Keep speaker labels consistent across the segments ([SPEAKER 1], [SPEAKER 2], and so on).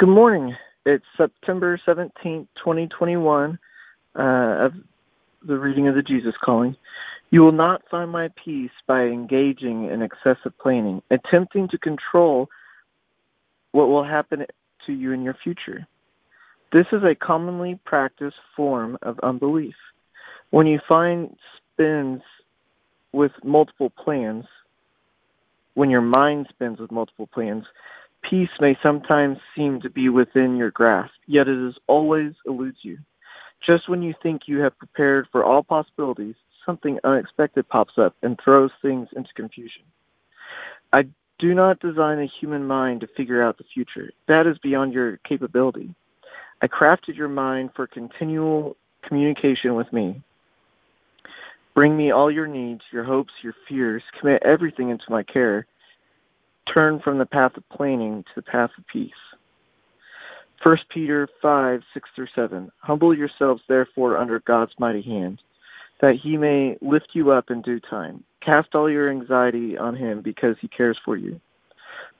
[SPEAKER 1] Good morning. It's September 17th, 2021, uh, of the reading of the Jesus Calling. You will not find my peace by engaging in excessive planning, attempting to control what will happen to you in your future. This is a commonly practiced form of unbelief. When you find spins with multiple plans, when your mind spins with multiple plans, peace may sometimes seem to be within your grasp, yet it is always eludes you. Just when you think you have prepared for all possibilities, something unexpected pops up and throws things into confusion. I do not design a human mind to figure out the future. That is beyond your capability. I crafted your mind for continual communication with me. Bring me all your needs, your hopes, your fears. Commit everything into my care. Turn from the path of planning to the path of peace. 1 Peter 5, 6 through 7. Humble yourselves, therefore, under God's mighty hand, that he may lift you up in due time. Cast all your anxiety on him because he cares for you.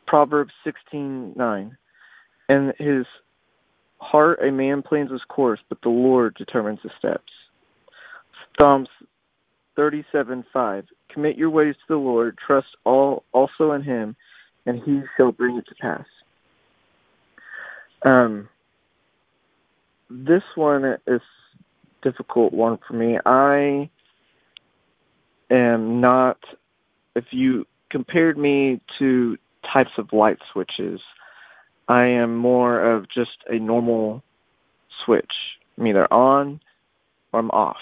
[SPEAKER 1] Proverbs 16:9. And his heart a man plans his course, but the Lord determines his steps. Psalms 37:5. Commit your ways to the Lord, trust all also in him, and he shall bring it to pass. Um, this one is difficult one for me. I am not. If you compared me to types of light switches, I am more of just a normal switch. I'm either on or I'm off.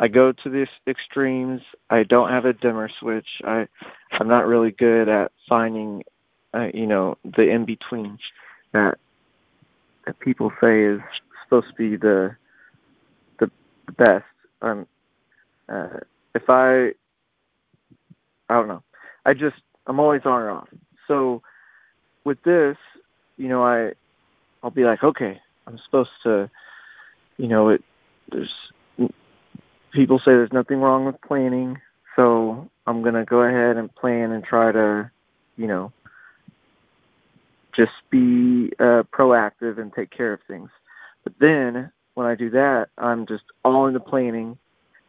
[SPEAKER 1] I go to the extremes. I don't have a dimmer switch. I I'm not really good at finding, uh, you know, the in between that that people say is supposed to be the the, the best. Um, uh, if I I don't know. I just I'm always on or off. So with this, you know, I I'll be like, okay, I'm supposed to, you know, it there's people say there's nothing wrong with planning, so I'm gonna go ahead and plan and try to, you know, just be uh, proactive and take care of things. But then when I do that, I'm just all into planning,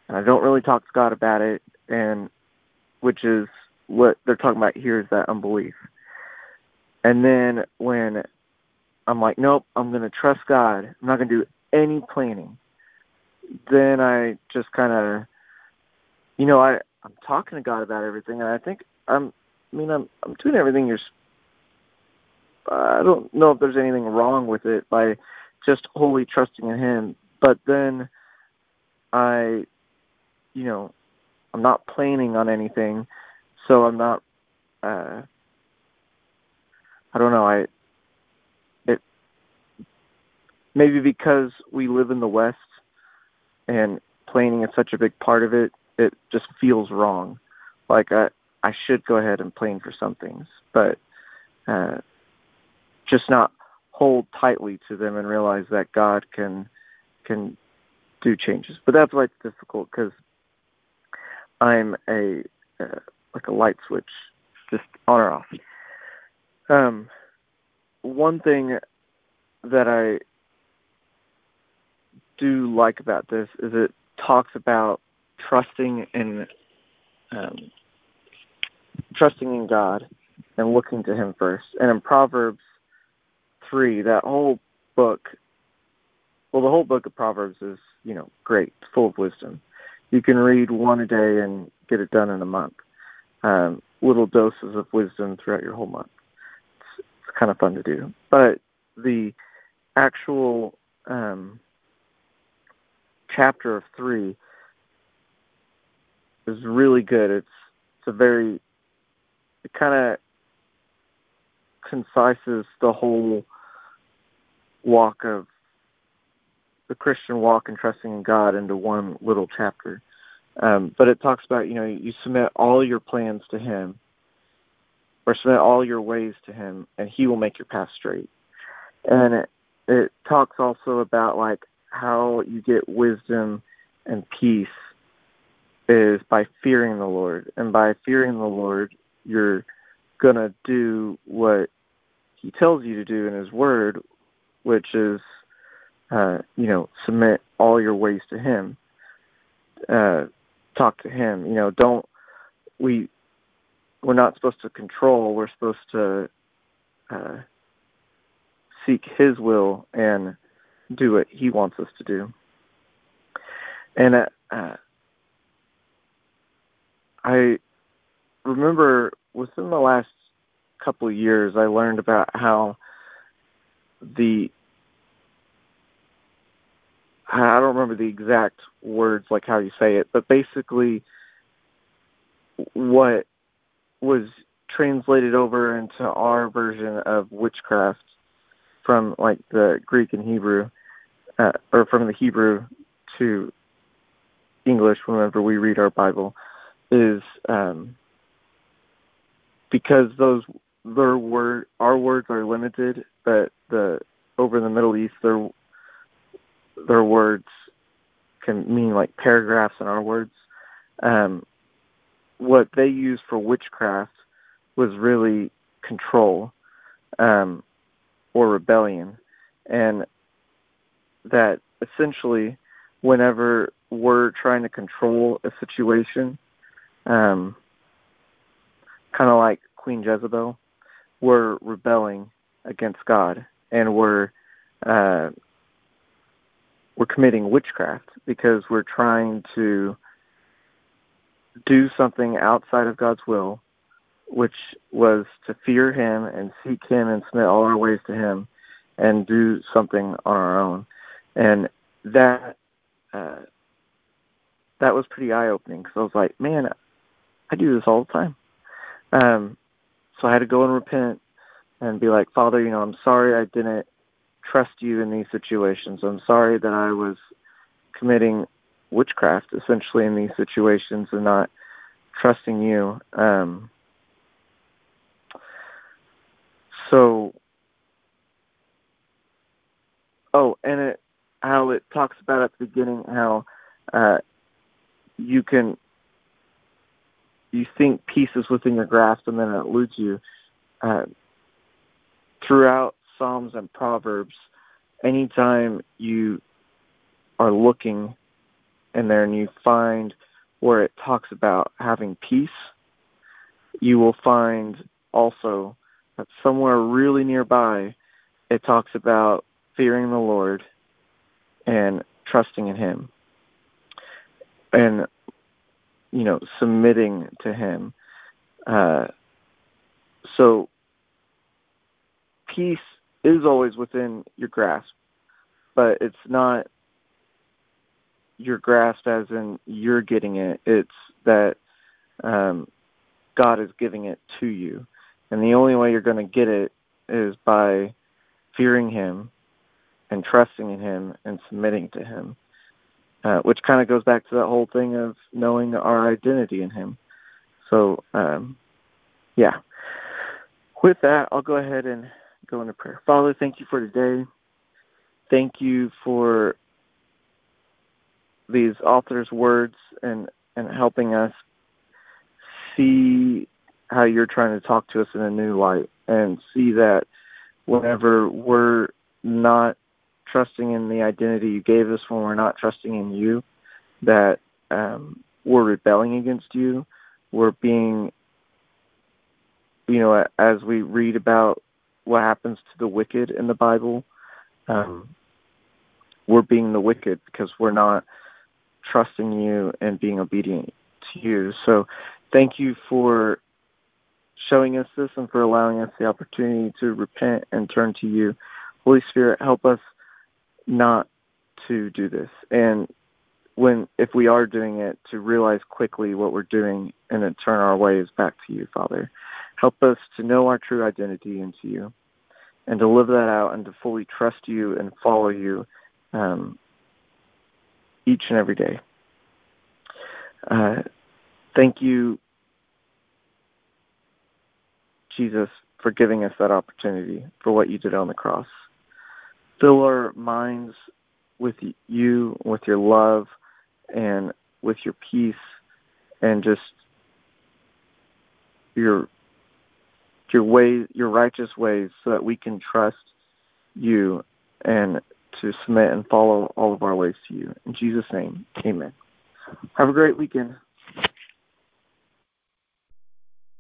[SPEAKER 1] and I don't really talk to God about it, and which is what they're talking about here is that unbelief. And then when I'm like, nope, I'm to trust God. I'm not to do any planning. Then I just kind of, you know, I I'm talking to God about everything, and I think I'm. I mean, I'm I'm doing everything you're I don't know if there's anything wrong with it by just wholly trusting in Him. But then I, you know, I'm not planning on anything, so I'm not. Uh, I don't know. I it maybe because we live in the West and planning is such a big part of it, it just feels wrong. Like I I should go ahead and plan for some things, but uh, just not hold tightly to them and realize that God can can do changes. But that's why it's difficult because I'm a uh, like a light switch, just on or off. Um, one thing that I do like about this is it talks about trusting in um, trusting in God and looking to Him first. And in Proverbs three, that whole book, well, the whole book of Proverbs is, you know, great, full of wisdom. You can read one a day and get it done in a month. Um, little doses of wisdom throughout your whole month. It's, it's kind of fun to do. But the actual um, chapter of three is really good. It's it's a very it kind of concises the whole walk of the Christian walk and trusting in God into one little chapter. Um, but it talks about, you know, you submit all your plans to Him, or submit all your ways to Him, and He will make your path straight. And it, it talks also about, like, how you get wisdom and peace is by fearing the Lord. And by fearing the Lord, you're going to do what he tells you to do in his word, which is, uh, you know, submit all your ways to him. Uh, talk to him. You know, don't we? We're not supposed to control. We're supposed to uh, seek His will and do what He wants us to do. And uh, uh, I remember within the last couple of years, I learned about how the I don't remember the exact words like how you say it, but basically what was translated over into our version of witchcraft from like the Greek and Hebrew, uh, or from the Hebrew to English whenever we read our Bible, is um, because those their word our words are limited, but the over in the Middle East their their words can mean like paragraphs in our words. Um, what they used for witchcraft was really control um, or rebellion, and that essentially, whenever we're trying to control a situation, um, kind of like Queen Jezebel, we're rebelling against God, and we're uh, we're committing witchcraft because we're trying to do something outside of God's will, which was to fear Him and seek Him and submit all our ways to Him and do something on our own. And that uh, that was pretty eye opening because I was like, man, I do this all the time. Um, so I had to go and repent and be like, Father, you know, I'm sorry I didn't trust you in these situations. I'm sorry that I was committing witchcraft essentially in these situations and not trusting you. Um, so, oh, and it how it talks about at the beginning how uh, you can you think pieces within your grasp and then it eludes you. Uh, throughout Psalms and Proverbs, anytime you are looking in there and you find where it talks about having peace, you will find also that somewhere really nearby it talks about fearing the Lord and trusting in Him and, you know, submitting to Him. Uh, so, peace is always within your grasp, but it's not your grasp as in you're getting it. It's that um, God is giving it to you. And the only way you're going to get it is by fearing Him and trusting in Him and submitting to Him, uh, which kind of goes back to that whole thing of knowing our identity in Him. So, um, yeah. With that, I'll go ahead and go into prayer. Father, thank you for today. Thank you for these authors' words and and helping us see how you're trying to talk to us in a new light and see that whenever we're not trusting in the identity you gave us when we're not trusting in you that um, we're rebelling against you we're being you know as we read about what happens to the wicked in the bible um, we're being the wicked because we're not trusting you and being obedient to you. So thank you for showing us this and for allowing us the opportunity to repent and turn to you. Holy Spirit, help us not to do this. And when if we are doing it to realize quickly what we're doing and then turn our ways back to you, Father. Help us to know our true identity into you and to live that out and to fully trust you and follow you um, each and every day. Uh, thank you, Jesus, for giving us that opportunity for what you did on the cross. Fill our minds with you, with your love, and with your peace, and just your your ways, your righteous ways, so that we can trust you and to submit and follow all of our ways to you. In Jesus' name, amen. Have a great weekend.